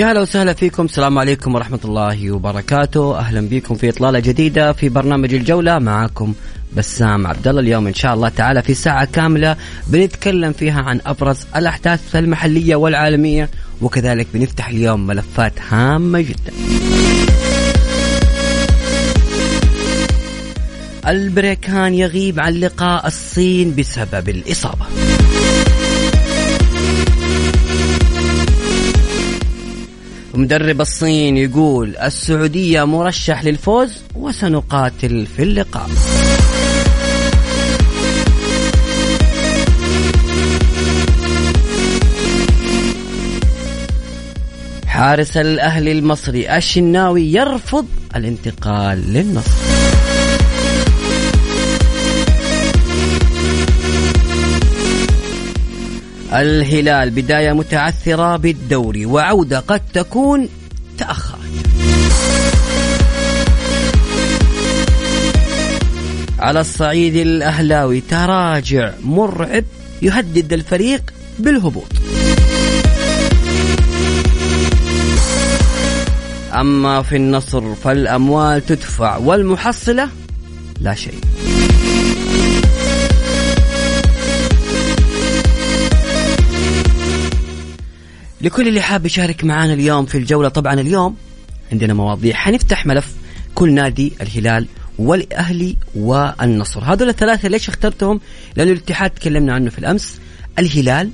يا هلا وسهلا فيكم. السلام عليكم ورحمة الله وبركاته. أهلا بكم في إطلالة جديدة في برنامج الجولة. معاكم بسام عبد الله اليوم إن شاء الله تعالى في ساعة كاملة بنتكلم فيها عن أبرز الأحداث المحلية والعالمية وكذلك بنفتح اليوم ملفات هامة جدا. البريكان يغيب عن لقاء الصين بسبب الإصابة. مدرب الصين يقول السعودية مرشح للفوز وسنقاتل في اللقاء. حارس الأهلي المصري الشناوي يرفض الانتقال للنصر. الهلال بداية متعثرة بالدوري وعودة قد تكون تأخرت. على الصعيد الأهلاوي تراجع مرعب يهدد الفريق بالهبوط. أما في النصر فالأموال تدفع والمحصلة لا شيء. لكل اللي حاب يشارك معنا اليوم في الجولة. طبعا اليوم عندنا مواضيع. حنفتح ملف كل نادي الهلال والأهلي والنصر. هذول الثلاثة ليش اخترتهم؟ لأن الاتحاد تكلمنا عنه في الأمس. الهلال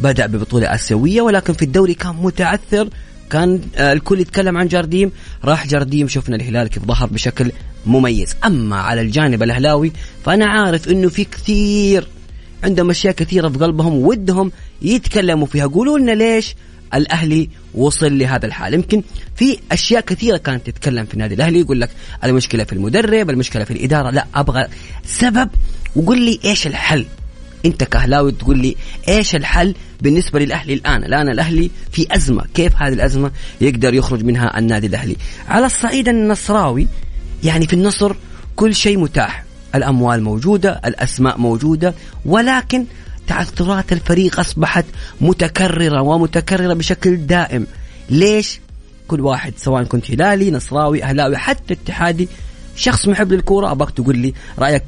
بدأ ببطولة آسيوية ولكن في الدوري كان متعثر. كان آه، الكل يتكلم عن جارديم. راح جارديم شفنا الهلال كيف ظهر بشكل مميز. أما على الجانب الأهلاوي فأنا عارف أنه في كثير عندهم أشياء كثيرة في قلبهم ودهم يتكلموا فيها. قولوا لنا ليش الأهلي وصل لهذا الحال. يمكن في أشياء كثيرة كانت تتكلم في النادي. الأهلي يقول لك المشكلة في المدرب المشكلة في الإدارة. لا أبغى سبب. وقول لي إيش الحل؟ أنت كأهلاوي تقول لي إيش الحل بالنسبة للأهلي الآن؟ الآن الأهلي في أزمة. كيف هذه الأزمة يقدر يخرج منها النادي الأهلي؟ على الصعيد النصراوي يعني في النصر كل شيء متاح. الأموال موجودة الأسماء موجودة ولكن تعثرات الفريق أصبحت متكررة ومتكررة بشكل دائم. ليش؟ كل واحد سواء كنت هلالي نصراوي أهلاوي حتى اتحادي شخص محب للكورة أبغاك تقول لي رأيك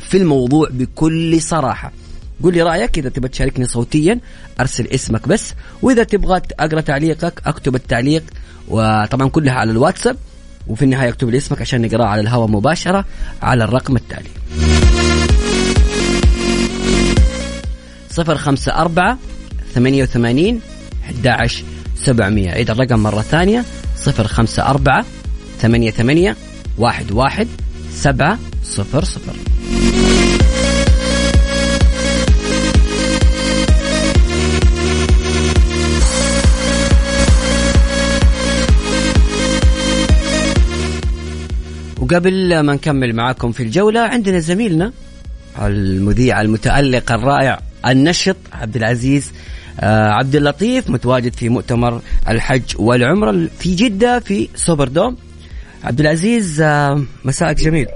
في الموضوع بكل صراحة. قول لي رأيك إذا تبغى تشاركني صوتيا أرسل اسمك بس وإذا تبغى أقرأ تعليقك أكتب التعليق وطبعا كلها على الواتساب. وفي النهاية اكتب لي اسمك عشان نقرأه على الهواء مباشرة على الرقم التالي. صفر خمسة أربعة ثمانية وثمانين أحد سبعمية. عيد الرقم مرة ثانية صفر خمسة أربعة ثمانية ثمانية واحد واحد سبعة صفر صفر. وقبل ما نكمل معاكم في الجولة عندنا زميلنا المذيع المتألق الرائع النشط عبد العزيز آه عبد اللطيف متواجد في مؤتمر الحج والعمرة في جدة في سوبر دوم عبد العزيز آه مساءك جميل.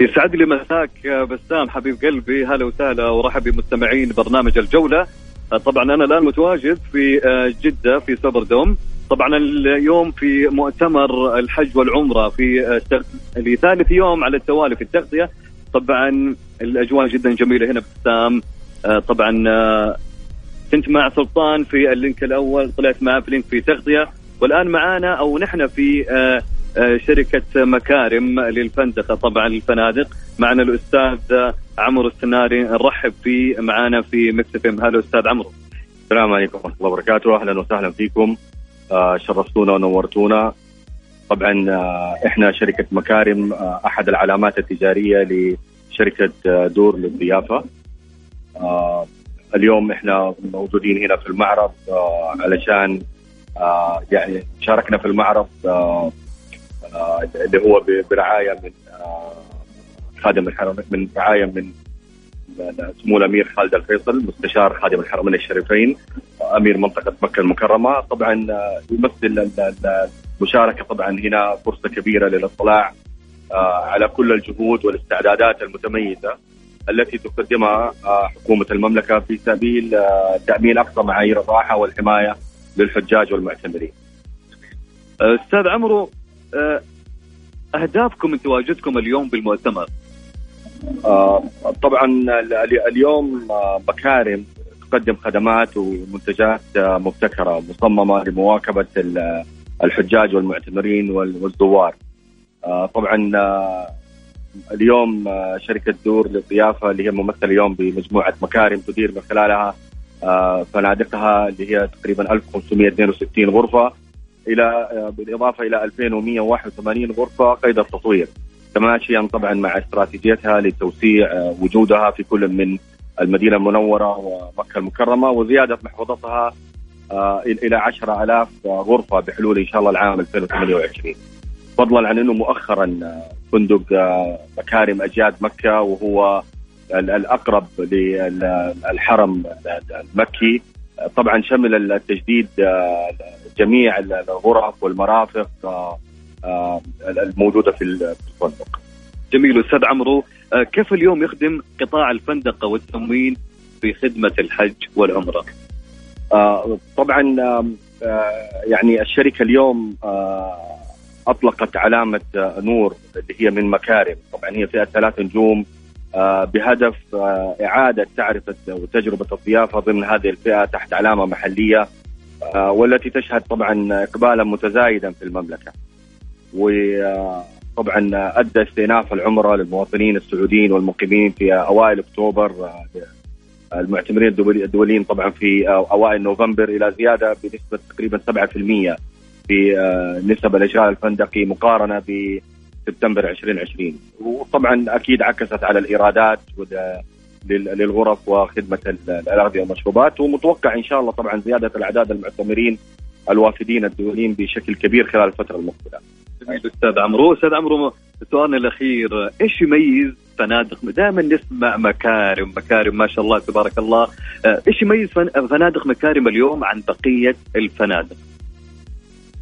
يسعد لي مساك بسام حبيب قلبي هلا وسهلا ورحب بمستمعين برنامج الجولة. آه طبعا أنا الآن متواجد في جدة في سوبر دوم طبعا اليوم في مؤتمر الحج والعمرة في آه، لثالث يوم على التوالي في التغطية. طبعا الأجواء جدا جميلة هنا بسام آه، طبعا آه، كنت مع سلطان في ال link الأول طلعت معاه في link في تغطية. والآن معانا أو نحن في شركة مكارم للفندقة طبعا الفنادق. معنا الأستاذ عمرو السناري. نرحب فيه معانا في ميكس إف إم. هلا أستاذ عمرو. السلام عليكم ورحمة الله وبركاته. أهلا وسهلا فيكم. آه، شرفتونا ونورتونا. طبعا آه، إحنا شركة مكارم آه، أحد العلامات التجارية لشركة دور للضيافة. اليوم إحنا موجودين هنا في المعرض علشان يعني شاركنا في المعرض اللي هو برعاية من خادم الحرم من رعايه من سمو الأمير خالد الفيصل مستشار خادم الحرمين الشريفين أمير منطقة مكة المكرمة طبعا آه، يمثل المشاركة طبعا هنا فرصة كبيرة للاطلاع آه، على كل الجهود والاستعدادات المتميزة التي تقدمها آه، حكومة المملكة في سبيل تأمين أقصى معايير الراحة والحماية للحجاج والمعتمرين. أستاذ عمرو أهدافكم من تواجدكم اليوم بالمؤتمر طبعا اليوم آه، مكارم تقدم خدمات ومنتجات آه، مبتكرة مصممه لمواكبة الحجاج والمعتمرين والزوار. طبعا اليوم شركة دور للضيافة اللي هي ممثلة اليوم بمجموعة مكارم تدير من خلالها فنادقها اللي هي تقريبا 1562 غرفة إلى بالإضافة إلى 2181 غرفة قيد التطوير. تماشيا طبعا مع استراتيجيتها لتوسيع آه، وجودها في كل من المدينة المنورة ومكة المكرمة وزيادة محفظتها آه، إلى 10000 غرفة بحلول إن شاء الله العام 2028 فضلا عن إنه مؤخرا آه، فندق مكارم أجياد مكة وهو الأقرب للحرم المكي. طبعا شمل التجديد جميع الغرف والمرافق الموجودة في الفندق. جميل أستاذ عمرو آه، كيف اليوم يخدم قطاع الفندقه والتموين في خدمة الحج والعمرة؟ آه، طبعا يعني الشركة اليوم أطلقت علامة نور اللي هي من مكارم، طبعا هي فئة ثلاث نجوم بهدف إعادة تعرفة وتجربة الضيافة ضمن هذه الفئة تحت علامة محلية والتي تشهد طبعا اقبالا متزايدا في المملكة. وطبعا أدى استئناف العمره للمواطنين السعوديين والمقيمين في أوائل أكتوبر المعتمرين الدوليين طبعا في أوائل نوفمبر إلى زيادة بنسبة تقريبا 7% في نسب الإجراء الفندقي مقارنة بسبتمبر 2020 وطبعا أكيد عكست على الإيرادات للغرف وخدمة الاغذيه والمشروبات ومتوقع إن شاء الله طبعا زيادة الأعداد المعتمرين الوافدين الدوليين بشكل كبير خلال الفترة المقبلة. أستاذ عمرو أستاذ عمرو سؤالنا الأخير إيش يميز فنادق دائما نسمع مكارم مكارم ما شاء الله تبارك الله آه، إيش يميز فنادق مكارم اليوم عن بقية الفنادق؟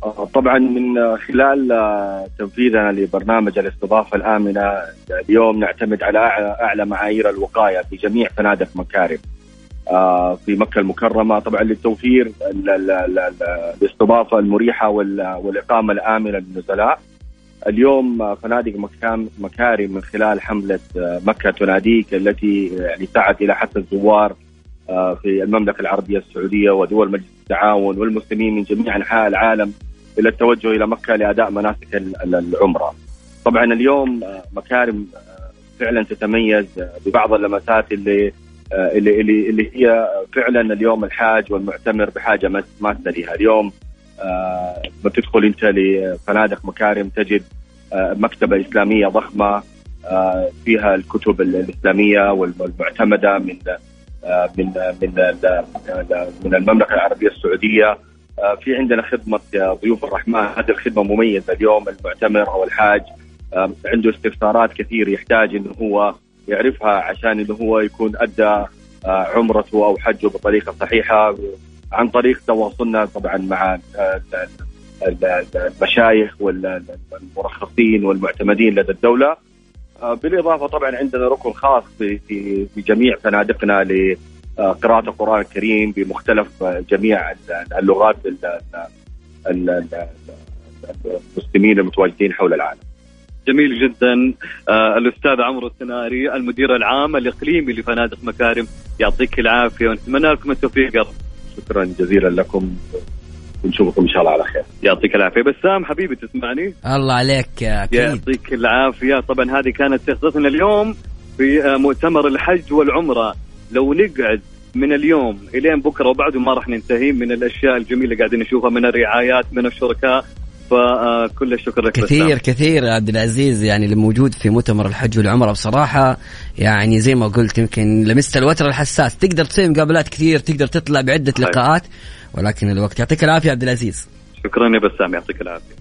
آه، طبعا من خلال آه، تنفيذنا لبرنامج الاستضافة الآمنة اليوم نعتمد على أعلى معايير الوقاية في جميع فنادق مكارم. آه، في مكة المكرمة طبعا للتوفير الاستضافة المريحة والإقامة الآمنة للنزلاء. اليوم فنادق مكارم من خلال حملة آه، مكة تناديك التي يعني سعت إلى حث الزوار آه، في المملكة العربية السعودية ودول مجلس التعاون والمسلمين من جميع أنحاء العالم إلى التوجه إلى مكة لأداء مناسك العمرة. طبعا اليوم مكارم فعلا تتميز ببعض اللمسات اللي اللي اللي اللي هي فعلا اليوم الحاج والمعتمر بحاجة ماسة لها اليوم آه تدخل أنت لفنادق مكارم تجد آه مكتبة إسلامية ضخمة آه فيها الكتب الإسلامية والمعتمدة من آه من من من المملكة العربية السعودية. آه في عندنا خدمة ضيوف الرحمن. هذه الخدمة مميزة. اليوم المعتمر أو الحاج آه عنده استفسارات كثير يحتاج إنه هو يعرفها عشان إنه هو يكون أدى آه، عمرته أو حجه بطريقة صحيحة عن طريق تواصلنا طبعا مع آه، المشايخ والمرخصين والمعتمدين لدى الدولة آه، بالإضافة طبعا عندنا ركن خاص في جميع فنادقنا لقراءه القرآن الكريم بمختلف جميع اللغات ال- ال- المسلمين المتواجدين حول العالم. جميل جدا. آه الأستاذ عمرو السناري المدير العام الإقليمي لفنادق مكارم. يعطيك العافية ونتمنى لكم التوفيق يا رب. شكرا جزيلا لكم. ونشوفكم إن شاء الله على خير. يعطيك العافية. بسام حبيبي تسمعني؟ الله عليك يا أكيد. يعطيك العافية. طبعا هذه كانت قصتنا اليوم في آه، مؤتمر الحج والعمرة. لو نقعد من اليوم إلين بكرة وبعده ما راح ننتهي. من الأشياء الجميلة اللي قاعدين نشوفها من الرعايات من الشركاء. فكل الشكر لك كثير بسام. كثير عبد العزيز يعني اللي موجود في مؤتمر الحج والعمرة بصراحة يعني زي ما قلت يمكن لمست الوتر الحساس تقدر تسوي مقابلات كثير تقدر تطلع بعدة صحيح. لقاءات ولكن الوقت يعطيك العافية عبد العزيز شكرا يا بسام يعطيك العافية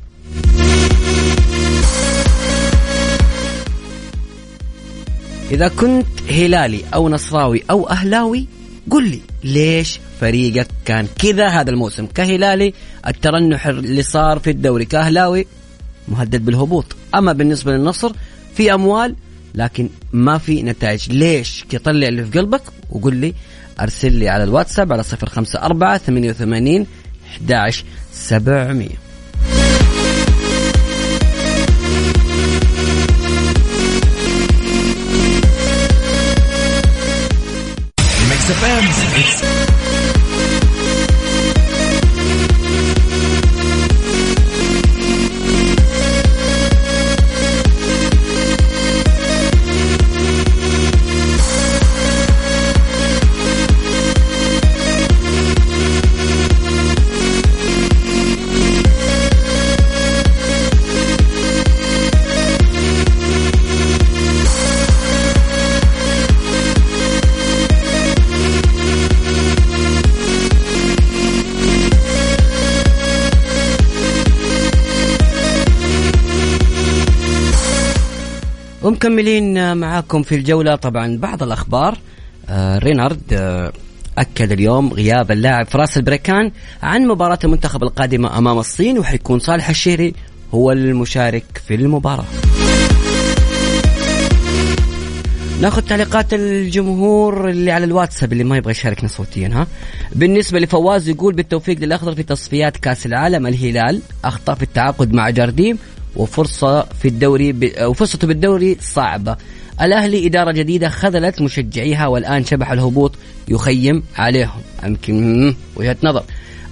إذا كنت هلالي أو نصراوي أو أهلاوي قل لي ليش فريقك كان كذا هذا الموسم؟ كهلالي الترنح اللي صار في الدوري كأهلاوي مهدد بالهبوط. أما بالنسبة للنصر في أموال لكن ما في نتائج. ليش؟ طلع اللي في قلبك وقل لي أرسل لي على الواتساب على 054 88 11 700 fans. It's ومكملين معاكم في الجولة. طبعا بعض الأخبار آه رينارد آه أكد اليوم غياب اللاعب فراس البريكان عن مباراة المنتخب القادمة أمام الصين وحيكون صالح الشهري هو المشارك في المباراة. ناخذ تعليقات الجمهور اللي على الواتساب اللي ما يبغى يشاركنا صوتيا ها. بالنسبة لفواز يقول بالتوفيق للأخضر في تصفيات كأس العالم الهلال اخطا في التعاقد مع جارديم وفرصة في الدوري ب... وفرصته بالدوري صعبة. الأهلي إدارة جديدة خذلت مشجعيها والآن شبح الهبوط يخيم عليهم. يمكن وجهة نظر.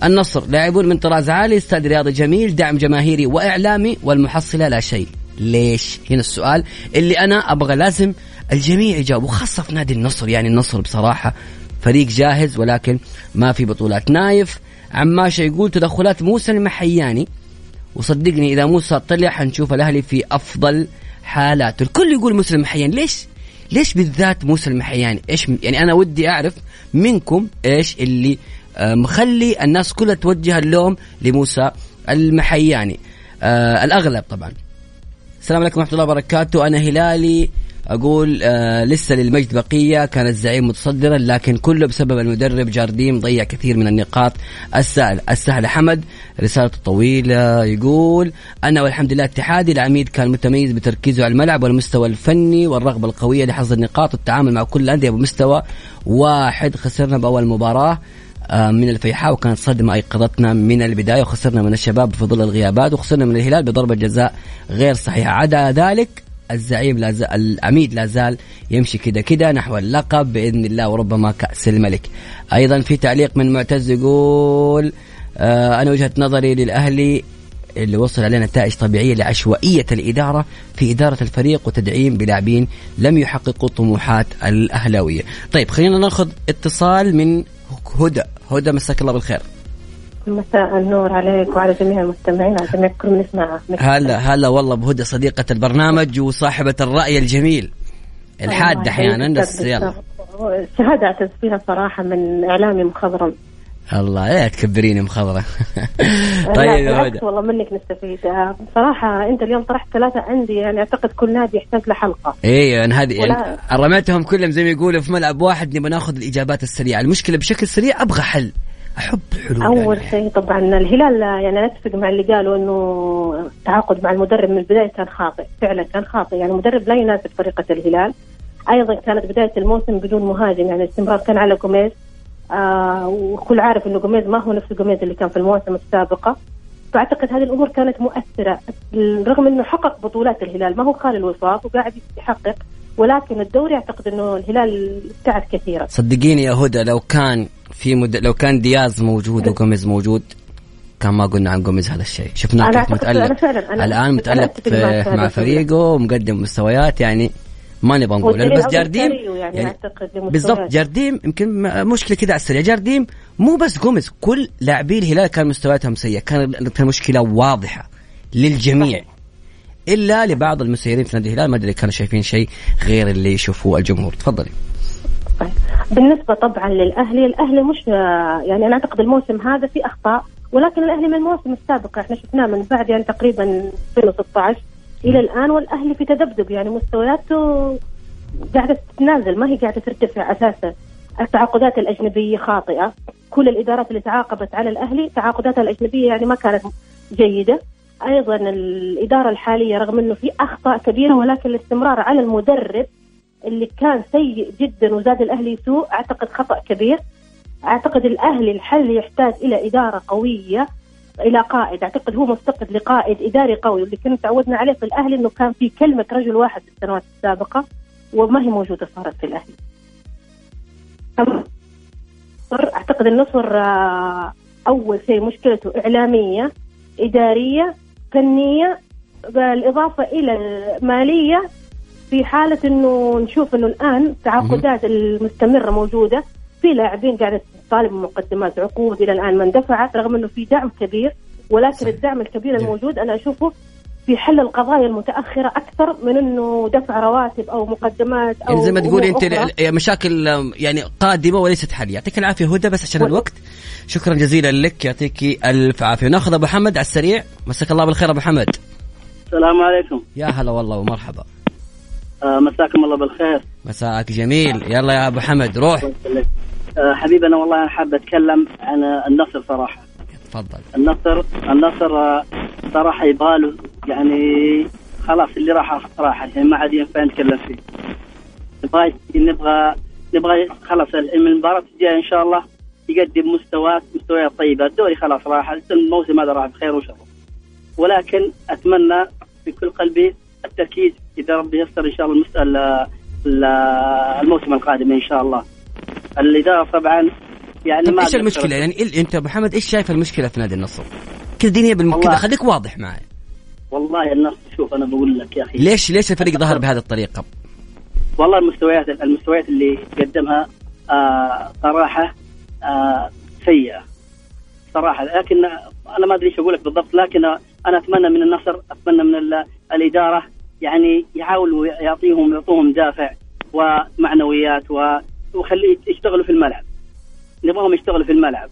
النصر لاعبون من طراز عالي استاد رياضي جميل دعم جماهيري وإعلامي والمحصلة لا شيء. ليش؟ هنا السؤال اللي أنا أبغى لازم الجميع يجاوب وخاصة في نادي النصر. يعني النصر بصراحة فريق جاهز ولكن ما في بطولات. نايف عماشه يقول تدخلات موسى المحياني. وصدقني إذا موسى طلع حنشوف الأهلي في أفضل حالاته. الكل يقول موسى المحياني ليش؟ ليش بالذات موسى المحياني إيش يعني أنا ودي أعرف منكم إيش اللي آه، مخلي الناس كلها توجه اللوم لموسى المحياني. آه الأغلب طبعا. السلام عليكم ورحمة الله وبركاته. أنا هلالي أقول آه لسه للمجد بقية كان الزعيم متصدرا لكن كله بسبب المدرب جارديم ضيع كثير من النقاط. السهله السهله حمد رسالته طويلة يقول أنا والحمد لله اتحادي العميد كان متميز بتركيزه على الملعب والمستوى الفني والرغبة القوية لحصد النقاط والتعامل مع كل الأندية بمستوى واحد. خسرنا بأول مباراة آه، من الفيحاء وكانت صدمة أيقظتنا من البداية وخسرنا من الشباب ظل الغيابات وخسرنا من الهلال بضربة جزاء غير صحيحة. عدا ذلك الزعيم لا زال العميد لا زال يمشي كده كده نحو اللقب بإذن الله وربما كأس الملك. أيضا في تعليق من معتز يقول آه أنا وجهة نظري للأهلي اللي وصل عليه نتائج طبيعية لعشوائية الإدارة في إدارة الفريق وتدعيم بلاعبين لم يحققوا طموحات الأهلاوية. طيب خلينا ناخذ اتصال من هدى، هدى مساك الله بالخير. مساء النور عليك وعلى جميع المستمعين على جميع كل من يسمع. هلا هلا والله بهدى صديقة البرنامج وصاحبة الرأي الجميل الحاد أحيانا بس يلا. الشهادة اعتز فيها صراحة من اعلامي مخضرم. الله لا تكبريني مخضرة. طيب يا هدى. والله منك نستفيد. بصراحة أنت اليوم طرحت ثلاثة عندي يعني أعتقد كل نادي يحتاج له حلقة. إيه يعني هذه ولا- يعني رميتهم كلهم زي ما يقولوا في ملعب واحد نبغى ناخذ الإجابات السريعة، المشكلة بشكل سريع أبغى حل. أحب اول يعني. شيء طبعا الهلال يعني أنا أتفق مع اللي قالوا إنه التعاقد مع المدرب من البدايه كان خاطئ فعلا كان خاطئ. يعني المدرب لا يناسب طريقة الهلال. أيضا كانت بداية الموسم بدون مهاجم يعني الاستمرار كان على جوميز. آه وكل عارف إنه جوميز ما هو نفس جوميز اللي كان في المواسم السابقة. فأعتقد هذه الأمور كانت مؤثرة رغم إنه حقق بطولات الهلال. ما هو خالي الوفاض وقاعد يحقق. ولكن الدوري أعتقد إنه الهلال ابتعد كثيرا. صدقيني يا هدى لو كان في مد... لو كان دياز موجود وجوميز موجود كان ما قلنا عن جوميز هذا الشيء. شفناه كيف متألق. أنا فعلاً- أنا- الآن متألق في مع فريقه ومقدم مستويات يعني ما نبغى نقول. بس جارديم يعني لمستويات. بالضبط جارديم يمكن مشكلة كذا على السريع. جارديم مو بس جوميز كل لاعبي الهلال كان مستوياتهم سيئة. كان كان المشكلة واضحة للجميع. إلا لبعض المسيرين في نادي الهلال. ما أدري كانوا شايفين شيء غير اللي يشوفوه الجمهور. تفضلي. طيب. بالنسبة طبعا للأهلي الأهلي مش يعني أنا أعتقد الموسم هذا في أخطاء ولكن الأهلي من الموسم السابق إحنا شفناه من بعد يعني تقريبا 2016 إلى الآن والأهلي في تذبذب يعني مستوياته قاعدة تتنازل ما هي قاعدة ترتفع أساسا. التعاقدات الأجنبية خاطئة كل الإدارات اللي تعاقبت على الأهلي تعاقداتها الأجنبية يعني ما كانت جيدة. أيضا الإدارة الحالية رغم إنه في أخطاء كبيرة ولكن الاستمرار على المدرب اللي كان سيء جدا وزاد الأهلي سوء أعتقد خطأ كبير. أعتقد الأهلي الحل يحتاج إلى إدارة قوية إلى قائد. أعتقد هو مفتقد لقائد إداري قوي واللي كنا تعودنا عليه في الأهلي إنه كان في كلمة رجل واحد في السنوات السابقة وما هي موجودة صارت في الأهلي. أعتقد النصر آه، أول شيء مشكلته إعلامية إدارية فنيه بالإضافة إلى المالية في حالة إنه نشوف إنه الآن التعاقدات المستمرة موجودة في لاعبين قاعدة تطالب بمقدمات عقود إلى الآن ما اندفعت رغم إنه في دعم كبير ولكن الدعم الكبير الموجود أنا أشوفه في حل القضايا المتأخرة أكثر من إنه دفع رواتب أو مقدمات أو يعني زي ما تقول أمور أنت أخرى. ال- مشاكل يعني قادمة وليست حل يعطيك العافية هدى بس عشان و- الوقت. شكرا جزيلا لك. يعطيك ألف عافية. ناخذ أبو حمد على السريع. مساك الله بالخير أبو حمد. السلام عليكم. يا هلا والله ومرحبا. آه مساكم الله بالخير. مساك جميل. يلا يا أبو حمد روح. آه حبيبي أنا والله أنا حاب أتكلم عن النصر صراحة. تفضل. النصر النصر آه، صراحة يبغى له يعني خلاص اللي راح راح يعني ما عاد ينفع نتكلم فيه. نبغى نبغى نبغى خلاص من المباراة الجاية إن شاء الله يقدم مستويات مستويات طيبة. الدوري خلاص راح الموسم هذا راح بخير وشر ولكن أتمنى بكل قلبي التركيز إذا ربي يسر إن شاء الله المست... ال- ال- الموسم القادم إن شاء الله. الإدارة طبعا يعني طيب ما إيش المشكلة؟ يعني أنت أبو حمد إيش شايف المشكلة في نادي النصر؟ كذا دنيا بالم... كذا خليك واضح معي. والله النصر شوف أنا بقول لك يا أخي. ليش ليش الفريق ظهر بهذه الطريقة؟ والله المستويات المستويات اللي قدمها آه صراحة آه سيئة. صراحة لكن أنا ما أدري إيش أقول لك بالضبط لكن أنا أتمنى من النصر أتمنى من ال- الإدارة يعني يحاولوا يعطيهم يعطوهم دافع ومعنويات و- وخليه يشتغلوا في الملعب. نبغاهم يشتغلوا في الملعب.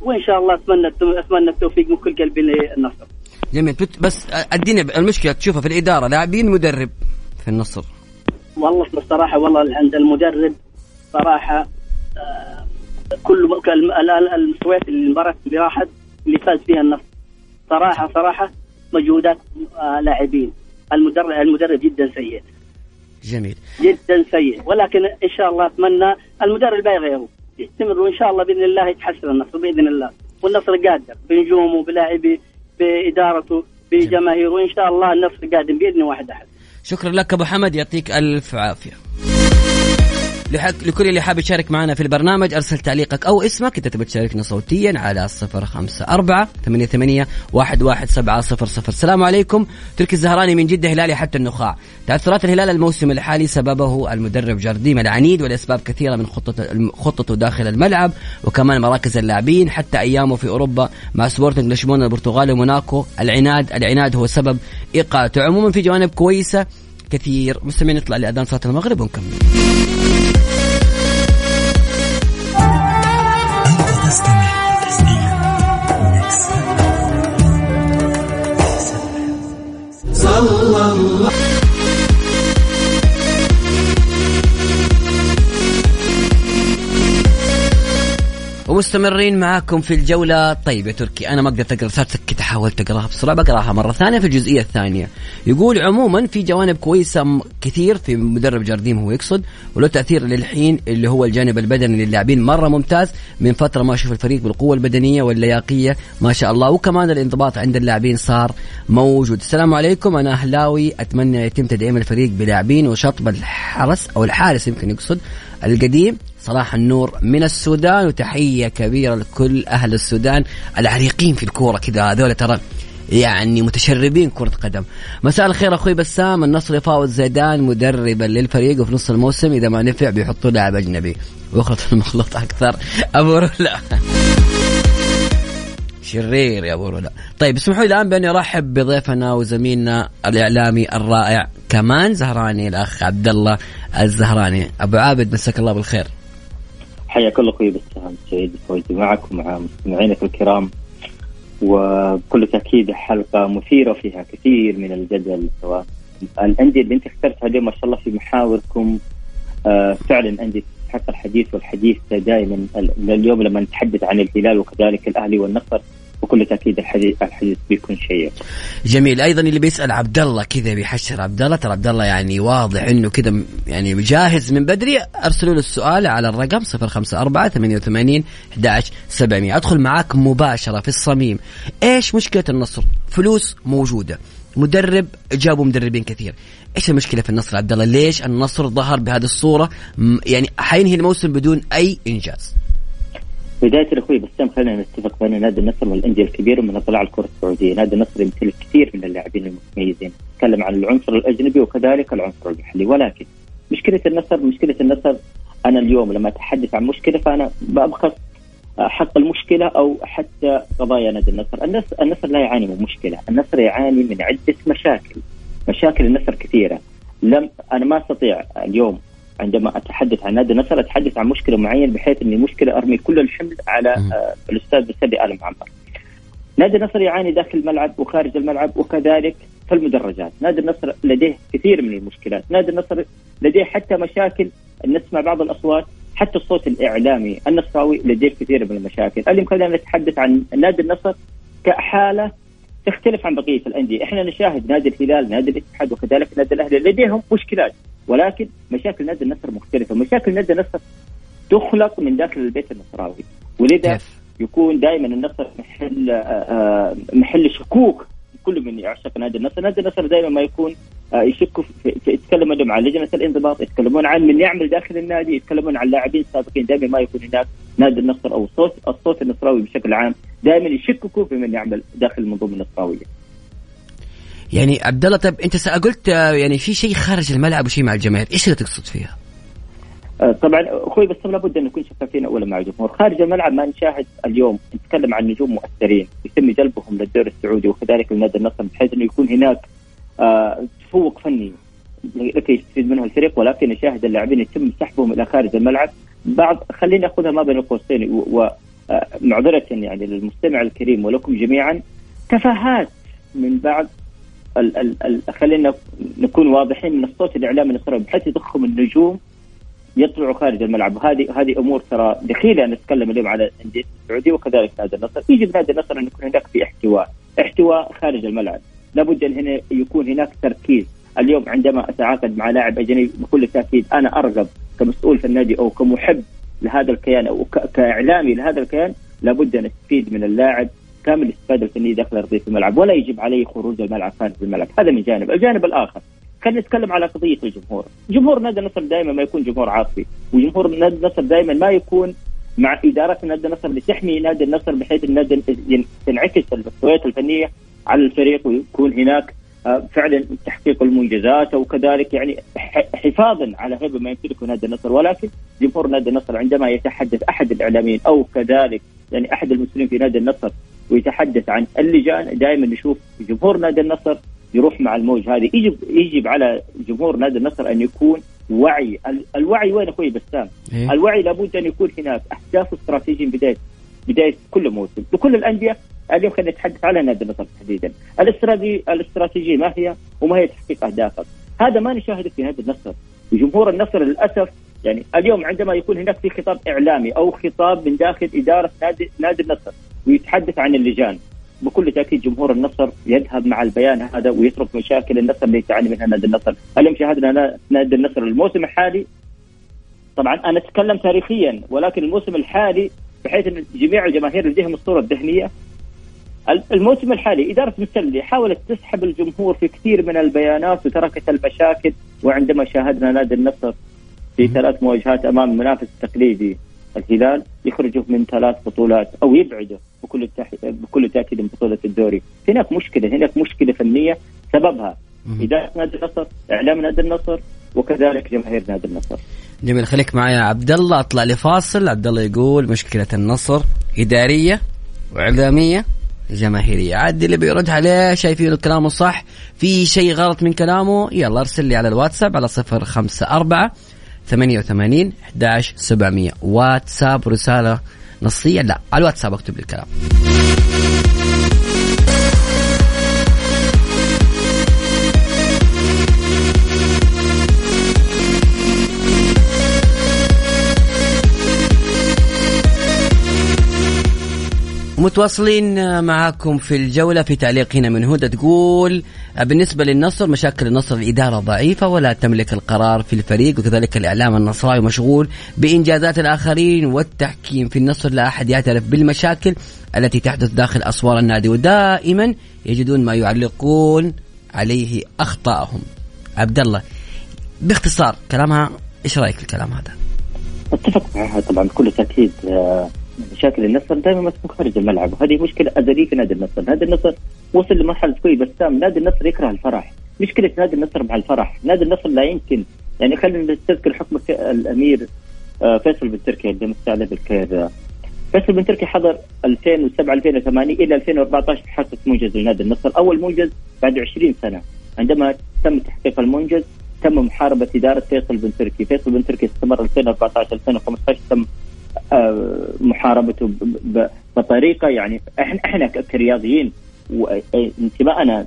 وإن شاء الله أتمنى أتمنى التوفيق من كل قلبي للنصر. جميل بت- بس أديني المشكلة تشوفها في الإدارة لاعبين مدرب في النصر. والله الصراحة والله عند المدرب صراحة آه، كل المستويات المباراة اللي راحت اللي فاز فيها النصر. صراحة صراحة مجهودات آه، لاعبين. المدرب المدرب جدا سيء. جميل. جدا سيء. ولكن إن شاء الله أتمنى المدرب لا يغيره. يستمر وإن شاء الله بإذن الله يتحسن النصر بإذن الله. والنصر قادر بنجومه بلاعبيه بإدارته بجماهيره. وإن شاء الله النصر قادم باذن واحد أحد. شكرا لك أبو حمد يعطيك ألف عافية. لحق لكل اللي حاب يشارك معنا في البرنامج أرسل تعليقك أو اسمك انت تبي تشاركنا صوتيا على صفر خمسة أربعة ثمانية ثمانية واحد واحد سبعة صفر صفر. السلام عليكم. تركي الزهراني من جدة هلالي حتى النخاع. تعثرات الهلال الموسم الحالي سببه المدرب جارديم العنيد والأسباب كثيرة من خطته خطته داخل الملعب وكمان مراكز اللاعبين حتى أيامه في أوروبا مع سبورتنج لشبونة البرتغال وموناكو. العناد العناد هو سبب إيقاعته. عموما في جوانب كويسة كثير. مستمعين نطلع لأذان صلاة المغرب ونكمل. ومستمرين معاكم في الجولة. طيب يا تركي أنا ما أقدر تقرأ رسالتك كده حاولت أقرأها بسرعة بقرأها مرة ثانية في الجزئية الثانية. يقول عموما في جوانب كويسة م- كثير في مدرب جارديم هو يقصد وله تأثير للحين اللي هو الجانب البدني للاعبين مرة ممتاز من فترة ما أشوف الفريق بالقوة البدنية واللياقية ما شاء الله. وكمان الانضباط عند اللاعبين صار موجود. السلام عليكم أنا أهلاوي أتمنى يتم تدعيم الفريق بلاعبين وشطب الحرس أو الحارس يمكن يقصد القديم. صلاح النور من السودان وتحية كبيرة لكل أهل السودان العريقين في الكورة كذا. هذول ترى يعني متشربين كرة قدم. مساء الخير أخوي بسام. النصر يفاوض زيدان مدربا للفريق وفي نص الموسم. إذا ما نفع بيحطوا لاعب أجنبي. ويخلط المخلوط أكثر. أبو رولا شرير يا أبو رولا طيب اسمحوا لي الآن بأني أرحب بضيفنا وزميلنا الإعلامي الرائع كمان زهراني الأخ عبد الله الزهراني. أبو عابد مساك الله بالخير. حياك الله أخوي بسام سعيد فوزي معك ومع مستمعينك الكرام. وبكل تأكيد حلقة مثيرة فيها كثير من الجدل سواء الأندية اللي أنت اخترتها اليوم ما شاء الله في محاوركم. آه فعلا أندية تستحق الحديث والحديث دائما ال- اليوم لما نتحدث عن الهلال وكذلك الأهلي والنصر. بكل تأكيد الحديث الحديث بيكون شيق. جميل. أيضا اللي بيسأل عبد الله كذا بيحشر عبد الله ترى عبد الله يعني واضح إنه كذا يعني جاهز من بدري. أرسلوا له السؤال على الرقم 054 88 11 700 أدخل معاك مباشرة في الصميم. إيش مشكلة النصر؟ فلوس موجودة. مدرب جابوا مدربين كثير. إيش المشكلة في النصر عبد الله ليش النصر ظهر بهذه الصورة؟ يعني حينهي الموسم بدون أي إنجاز. بداية الأخوي بسام خلينا نتفق بين نادي النصر والأندية الكبيرة من أطلاع الكرة السعودية، نادي النصر يمتلك كثير من اللاعبين المتميزين، نتكلم عن العنصر الأجنبي وكذلك العنصر المحلي، ولكن مشكلة النصر مشكلة النصر أنا اليوم لما أتحدث عن مشكلة فأنا بأبخس حق المشكلة أو حتى قضايا نادي النصر، النصر, النصر لا يعاني من مشكلة، النصر يعاني من عدة مشاكل، مشاكل النصر كثيرة، لم أنا ما أستطيع اليوم عندما أتحدث عن نادي النصر أتحدث عن مشكلة معينة بحيث إني مشكلة أرمي كل الحمل على آه الأستاذ بسدي ال معمر. نادي النصر يعاني داخل الملعب وخارج الملعب وكذلك في المدرجات، نادي النصر لديه كثير من المشكلات، نادي النصر لديه حتى مشاكل نسمع بعض الأصوات حتى الصوت الإعلامي النصراوي لديه كثير من المشاكل، اليوم خلينا نتحدث عن نادي النصر كحالة تختلف عن بقية الأندية، إحنا نشاهد نادي الهلال، نادي الاتحاد وكذلك نادي الأهلي لديهم مشكلات، ولكن مشاكل نادي النصر مختلفة، مشاكل نادي النصر تخلق من داخل البيت النصراوي، ولذا؟ يكون دائما النصر محل آه، آه، محل شكوك كل من يعشق نادي النصر، نادي النصر دائما ما يكون يشكوا في, في يتكلمون عن لجنة الانضباط، يتكلمون عن من يعمل داخل النادي، يتكلمون عن لاعبين سابقين، دائما ما يكون هناك نادي النصر أو الصوت الصوت النصراوي بشكل عام. دائما يشككوا في من يعمل داخل المنظومة النصراوية. يعني عبد الله طيب أنت قلت آه، يعني في شيء خارج الملعب وشيء مع الجماهير إيش اللي تقصد فيها؟ آه، طبعا أخوي بس لابد أن نكون شفافين اولا مع الجمهور، خارج الملعب ما نشاهد اليوم نتكلم عن نجوم مؤثرين. يتم جلبهم للدوري السعودي وكذلك لنادي النصر بحيث أنه يكون هناك آه، تفوق فني لكي يستفيد منه الفريق ولكن نشاهد اللاعبين يتم سحبهم إلى خارج الملعب. بعض خليني أخذها ما بين القوسين ومعذره يعني للمستمع الكريم ولكم جميعا. تفاهات من بعض ال ال ال خلينا نكون واضحين من الصوت الاعلامي النصراوي بحيث يضخم النجوم يطلعوا خارج الملعب. وهذه هذه أمور ترى دخيلة نتكلم اليوم على الأندية السعودية وكذلك نادي النصر. يجب نادي النصر أن يكون هناك في احتواء احتواء خارج الملعب. لابد أن هنا يكون هناك تركيز. اليوم عندما أتعاقد مع لاعب أجنبي بكل تأكيد أنا أرغب كمسؤول في النادي أو كمحب لهذا الكيان أو كإعلامي لهذا الكيان لابد أن أستفيد من اللاعب كامل الاستفاده الفنية داخل أرضية الملعب ولا يجب عليه خروج الملعب خارج الملعب. هذا من جانب. الجانب الآخر خلينا نتكلم على قضية الجمهور. جمهور نادي النصر دائما ما يكون جمهور عاطفي وجمهور نادي النصر دائما ما يكون مع إدارة نادي النصر لتحمي نادي النصر بحيث النادي تنعكس المستويات الفنية على الفريق ويكون هناك آه، فعلا تحقيق المنجزات وكذلك يعني حفاظا على هيبه ما يمتلكه نادي النصر. ولكن جمهور نادي النصر عندما يتحدث أحد الإعلاميين أو كذلك يعني أحد المسؤولين في نادي النصر ويتحدث عن اللجان دائما نشوف جمهور نادي النصر يروح مع الموج هذه. يجب يجب على جمهور نادي النصر أن يكون وعي. ال- الوعي وين أخوي بسام؟ إيه؟ الوعي لابد أن يكون هناك. أهداف استراتيجية بداية. بداية كل موسم. لكل الأندية اليوم خلينا نتحدث على نادي النصر تحديدا. الاستراتيجيه الاستراتيجية ما هي؟ وما هي تحقيق أهدافك. هذا ما نشاهده في نادي النصر. وجمهور النصر للأسف يعني اليوم عندما يكون هناك في خطاب إعلامي أو خطاب من داخل إدارة نادي نادي النصر ويتحدث عن اللجان بكل تأكيد جمهور النصر يذهب مع البيان هذا ويترك مشاكل النصر اللي تعاني منها نادي النصر، اليوم شاهدنا نادي النصر الموسم الحالي. طبعا أنا أتكلم تاريخيا ولكن الموسم الحالي بحيث إن جميع الجماهير لديهم الصورة الذهنية. الموسم الحالي إدارة مسلي حاولت تسحب الجمهور في كثير من البيانات وتركت المشاكل وعندما شاهدنا نادي النصر في ثلاث مواجهات أمام المنافس التقليدي الهلال يخرجوا من ثلاث بطولات أو يبعدوا بكل بكل تأكيد من بطولة الدوري. هناك مشكلة هناك مشكلة فنية سببها. إدارة نادي النصر إعلام نادي النصر وكذلك جماهير نادي النصر. جميل. خليك معي عبد الله أطلع لفاصل. عبد الله يقول مشكلة النصر إدارية وإعلامية جماهيرية. عاد اللي بيرد عليه شايفين كلامه صح. في شيء غلط من كلامه؟ يلا أرسل لي على الواتساب على صفر خمسة أربعة ثمانية وثمانين أحداش سبعمية. واتساب رسالة نصية؟ لا على الواتساب أكتب لي الكلام. متواصلين معاكم في الجولة في تعليق هنا من هدى تقول بالنسبة للنصر مشاكل النصر الإدارة ضعيفة ولا تملك القرار في الفريق وكذلك الإعلام النصراوي مشغول بإنجازات الآخرين والتحكيم في النصر لا أحد يعترف بالمشاكل التي تحدث داخل أسوار النادي ودائما يجدون ما يعلقون عليه أخطائهم عبد الله باختصار كلامها إيش رأيك في الكلام هذا؟ أتفق معها طبعا بكل تأكيد آه، مشاكل النصر دائما مسكون خارج الملعب. وهذه مشكلة أزلية في نادي النصر، نادي النصر وصل لمرحلة كوي بسام، نادي النصر يكره الفرح، مشكلة نادي النصر مع الفرح، نادي النصر لا يمكن يعني خلينا نستذكر حكم الأمير آه، فيصل بن تركي اللي مستعد بالكير فيصل بن تركي حضر 2007 2008 إلى 2014 حصة منجز لنادي النصر، أول منجز بعد 20 سنة. عندما تم تحقيق المنجز تم محاربة إدارة فيصل بن تركي، فيصل بن تركي استمر 2014 2015 تم محاربته بطريقة يعني إحنا إحنا كرياضيين وانتمائنا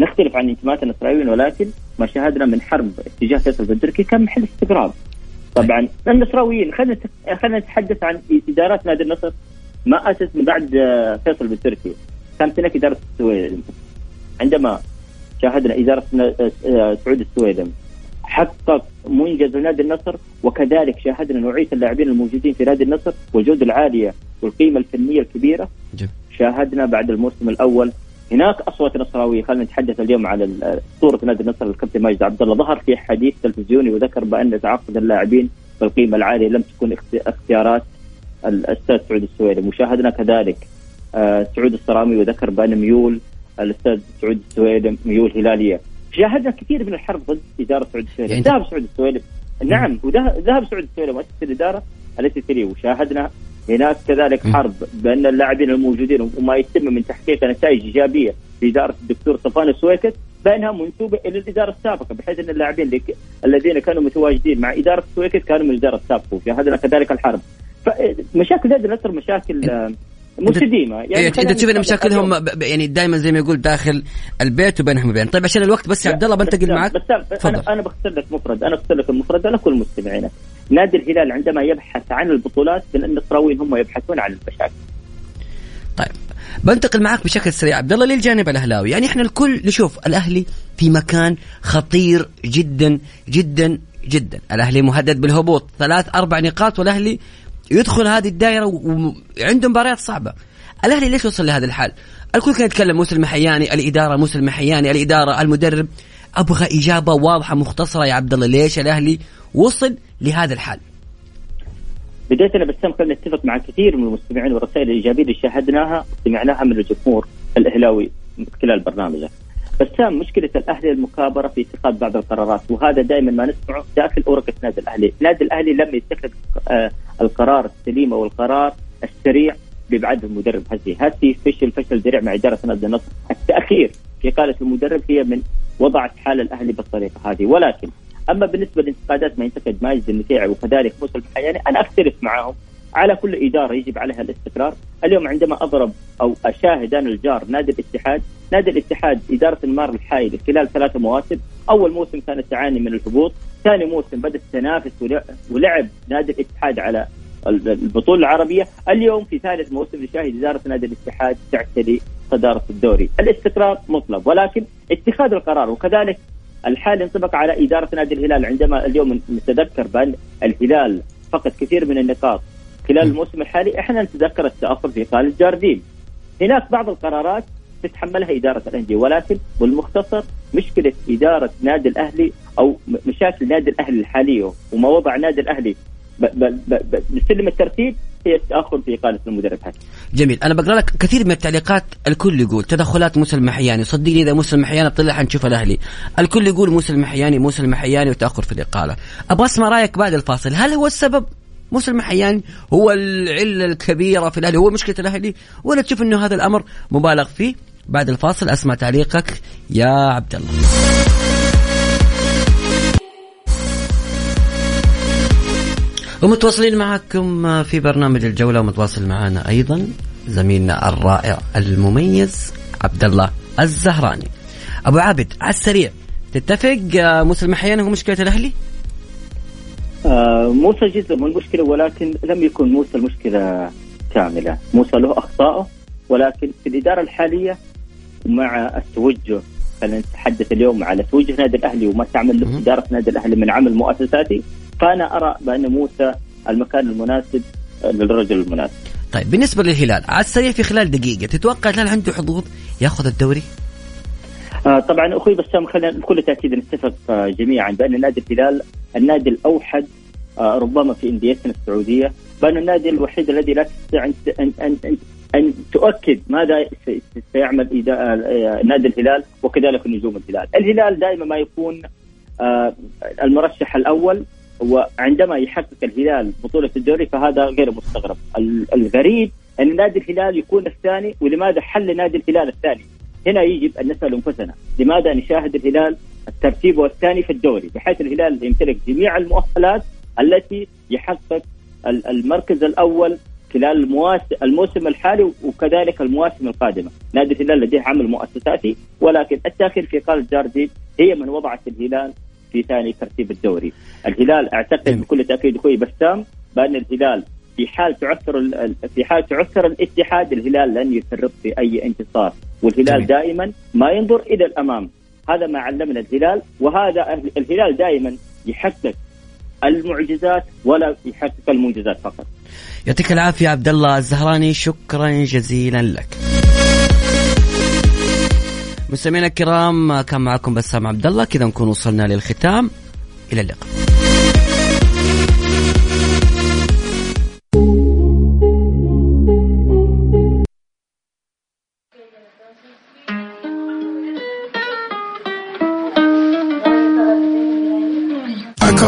نختلف عن انتماءات النصراويين ولكن ما شاهدنا من حرب اتجاه فيصل بن تركي كان محل استغراب. طبعا النصراويين خلينا خلينا نتحدث عن إدارات نادي النصر. ما أسس من بعد آه، فيصل بن تركي كانت هناك إدارة السويدم عندما شاهدنا إدارة آه، سعود السويدم حقق منجز لنادي النصر وكذلك شاهدنا نوعيه اللاعبين الموجودين في نادي النصر والجوده العالية والقيمة الفنية الكبيرة. جب. شاهدنا بعد الموسم الأول هناك أصوات نصراوية. خلينا نتحدث اليوم على صورة نادي النصر الكابتن ماجد عبد الله ظهر في حديث تلفزيوني وذكر بأن تعاقد اللاعبين بالقيمة العالية لم تكن اختيارات الأستاذ سعود السويدم وشاهدنا كذلك آه، سعود الصرامي وذكر بأن ميول الأستاذ سعود السويلم ميول هلالية. شاهدنا كثير من الحرب ضد إدارة سعود السويلم يعني ذهب سعود السويلم نعم وذهب سعود السويلم ومن ثم الإدارة التي تليه وشاهدنا. هناك كذلك حرب بأن اللاعبين الموجودين وما يتم من تحقيق نتائج إيجابية لإدارة الدكتور صفوان السويكت بأنها منسوبة إلى الإدارة السابقة بحيث أن اللاعبين الذين كانوا متواجدين مع إدارة السويكت كانوا من الإدارة السابقة وشاهدنا كذلك الحرب. فمشاكل نادي النصر مشاكل مستديمه يعني إيه انت تشوف ان مشاكلهم يعني دائما زي ما يقول داخل البيت وبينهم وبين. طيب عشان الوقت بس يا عبد الله بنتقل معك. بس أنا أنا بختصر لك مفرد. أنا بختصر لك المفرد. لكل مستمعينا. نادي الهلال عندما يبحث عن البطولات النصراويين هم يبحثون عن المشاكل. طيب بنتقل معك بشكل سريع. عبد الله للجانب الأهلاوي. يعني إحنا الكل نشوف الأهلي في مكان خطير جدا جدا جدا. الأهلي مهدد بالهبوط. ثلاث أربع نقاط والأهلي يدخل هذه الدائرة وعنده مباريات صعبة الأهلي ليش وصل لهذا الحال؟ الكل كان يتكلم موسى المحياني الإدارة موسى المحياني الإدارة المدرب أبغى إجابة واضحة مختصرة يا عبد الله ليش الأهلي وصل لهذا الحال؟ بداية أنا بسام خلينا نتفق مع كثير من المستمعين والرسائل الإيجابية اللي شاهدناها سمعناها من الجمهور الأهلاوي خلال برنامجك. بسام مشكلة الأهلي المكابرة في اتخاذ بعض القرارات وهذا دائما ما نسمعه داخل أورقة نادي الأهلي، نادي الأهلي لم يتخذ آه القرار السليم أو القرار السريع بإبعاد المدرب. هسي، هسي فشل فشل ذريع مع إدارة نادي النصر، التأخير في قالة المدرب هي من وضعت حال الأهلي بالطريقة هذه. ولكن أما بالنسبة لانتقادات ما ينتقد ماجد النفيعي وكذلك موسى الحياني أنا أختلف معهم على كل إدارة يجب عليها الاستقرار. اليوم عندما أضرب أو أشاهد أنا الجار نادي الاتحاد نادي الاتحاد إدارة المار الحايلة خلال ثلاثة مواسم. أول موسم كانت تعاني من الهبوط ثاني موسم بدأت تنافس ولعب نادي الاتحاد على البطولة العربية. اليوم في ثالث موسم نشاهد إدارة نادي الاتحاد تعتلي صدارة الدوري، الاستقرار مطلب ولكن اتخاذ القرار وكذلك الحال ينطبق على إدارة نادي الهلال. عندما اليوم نتذكر بأن الهلال فقد كثير من النقاط خلال الموسم الحالي إحنا نتذكر التأخر في قال الجاردين هناك بعض القرارات تتحملها إدارة الأندية ولكن بالمختصر مشكلة إدارة نادي الأهلي أو مشاكل نادي الأهلي الحالية وما وضع نادي الأهلي بسلم الترتيب هي التأخر في إقالة المدرب هذا. جميل. أنا بقرأ لك كثير من التعليقات الكل يقول تدخلات موسى المحياني. صدقني إذا موسى المحياني طلع حنشوف الأهلي. الكل يقول موسى المحياني موسى المحياني وتأخر في الإقالة. أبغى أسمع رأيك بعد الفاصل. هل هو السبب؟ موسى المحياني هو العلة الكبيرة في الأهلي. هو مشكلة الأهلي؟ ولا تشوف إنه هذا الأمر مبالغ فيه. بعد الفاصل أسمع تعليقك يا عبد الله. ومتواصلين معكم في برنامج الجولة ومتواصل معنا أيضا زميلنا الرائع المميز عبد الله الزهراني. أبو عابد على السريع تتفق موسى المحياني هو مشكلة الأهلي؟ آه موسى جزء من المشكلة ولكن لم يكن موسى المشكلة كاملة موسى له أخطائه ولكن في الإدارة الحالية مع التوجه خلينا نتحدث اليوم على توجه نادي الأهلي وما تعمل له إدارة نادي الأهلي من عمل مؤسساتي فأنا أرى بأن موسى المكان المناسب للرجل المناسب. طيب بالنسبة للهلال على السريع في خلال دقيقة تتوقع الهلال عنده حظوظ ياخذ الدوري؟ آه طبعا أخوي بسام خلينا بكل تاكيد نتفق آه جميعا بأن نادي الهلال النادي الأوحد آه ربما في إنديتنا السعودية. بأن النادي الوحيد الذي لا تستطيع أن ان ان, أن تؤكد ماذا سيعمل آه، نادي الهلال وكذلك نجوم الهلال، الهلال دائما ما يكون آه، المرشح الأول وعندما يحقق الهلال بطولة الدوري فهذا غير مستغرب. الغريب أن نادي الهلال يكون الثاني ولماذا حل نادي الهلال الثاني؟ هنا يجب أن نسأل أنفسنا لماذا نشاهد الهلال الترتيب الثاني في الدوري بحيث الهلال يمتلك جميع المؤهلات التي يحقق المركز الأول خلال الموسم الحالي وكذلك المواسم القادمة. نادي الهلال لديه عمل مؤسساتي ولكن التأخير في قال جاردي هي من وضعت الهلال في ثاني ترتيب الدوري. الهلال أعتقد بكل تأكيد أخوي بسام بأن الهلال في حال تعثر في حال تعثر الاتحاد الهلال لن يفرط في أي انتصار. والهلال دائما ما ينظر إلى الأمام. هذا ما علمنا الهلال وهذا الهلال دائما يحقق المعجزات ولا يحقق المنجزات فقط. يعطيك العافية عبد الله الزهراني شكرا جزيلا لك. مستمعينا الكرام كان معكم بسام عبد الله كذا نكون وصلنا للختام. إلى اللقاء.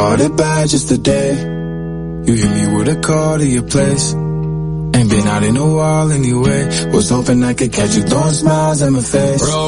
It bad just today. You hit me with a call to your place. Ain't been out in a while anyway. Was hoping I could catch you throwing smiles in my face. Bro.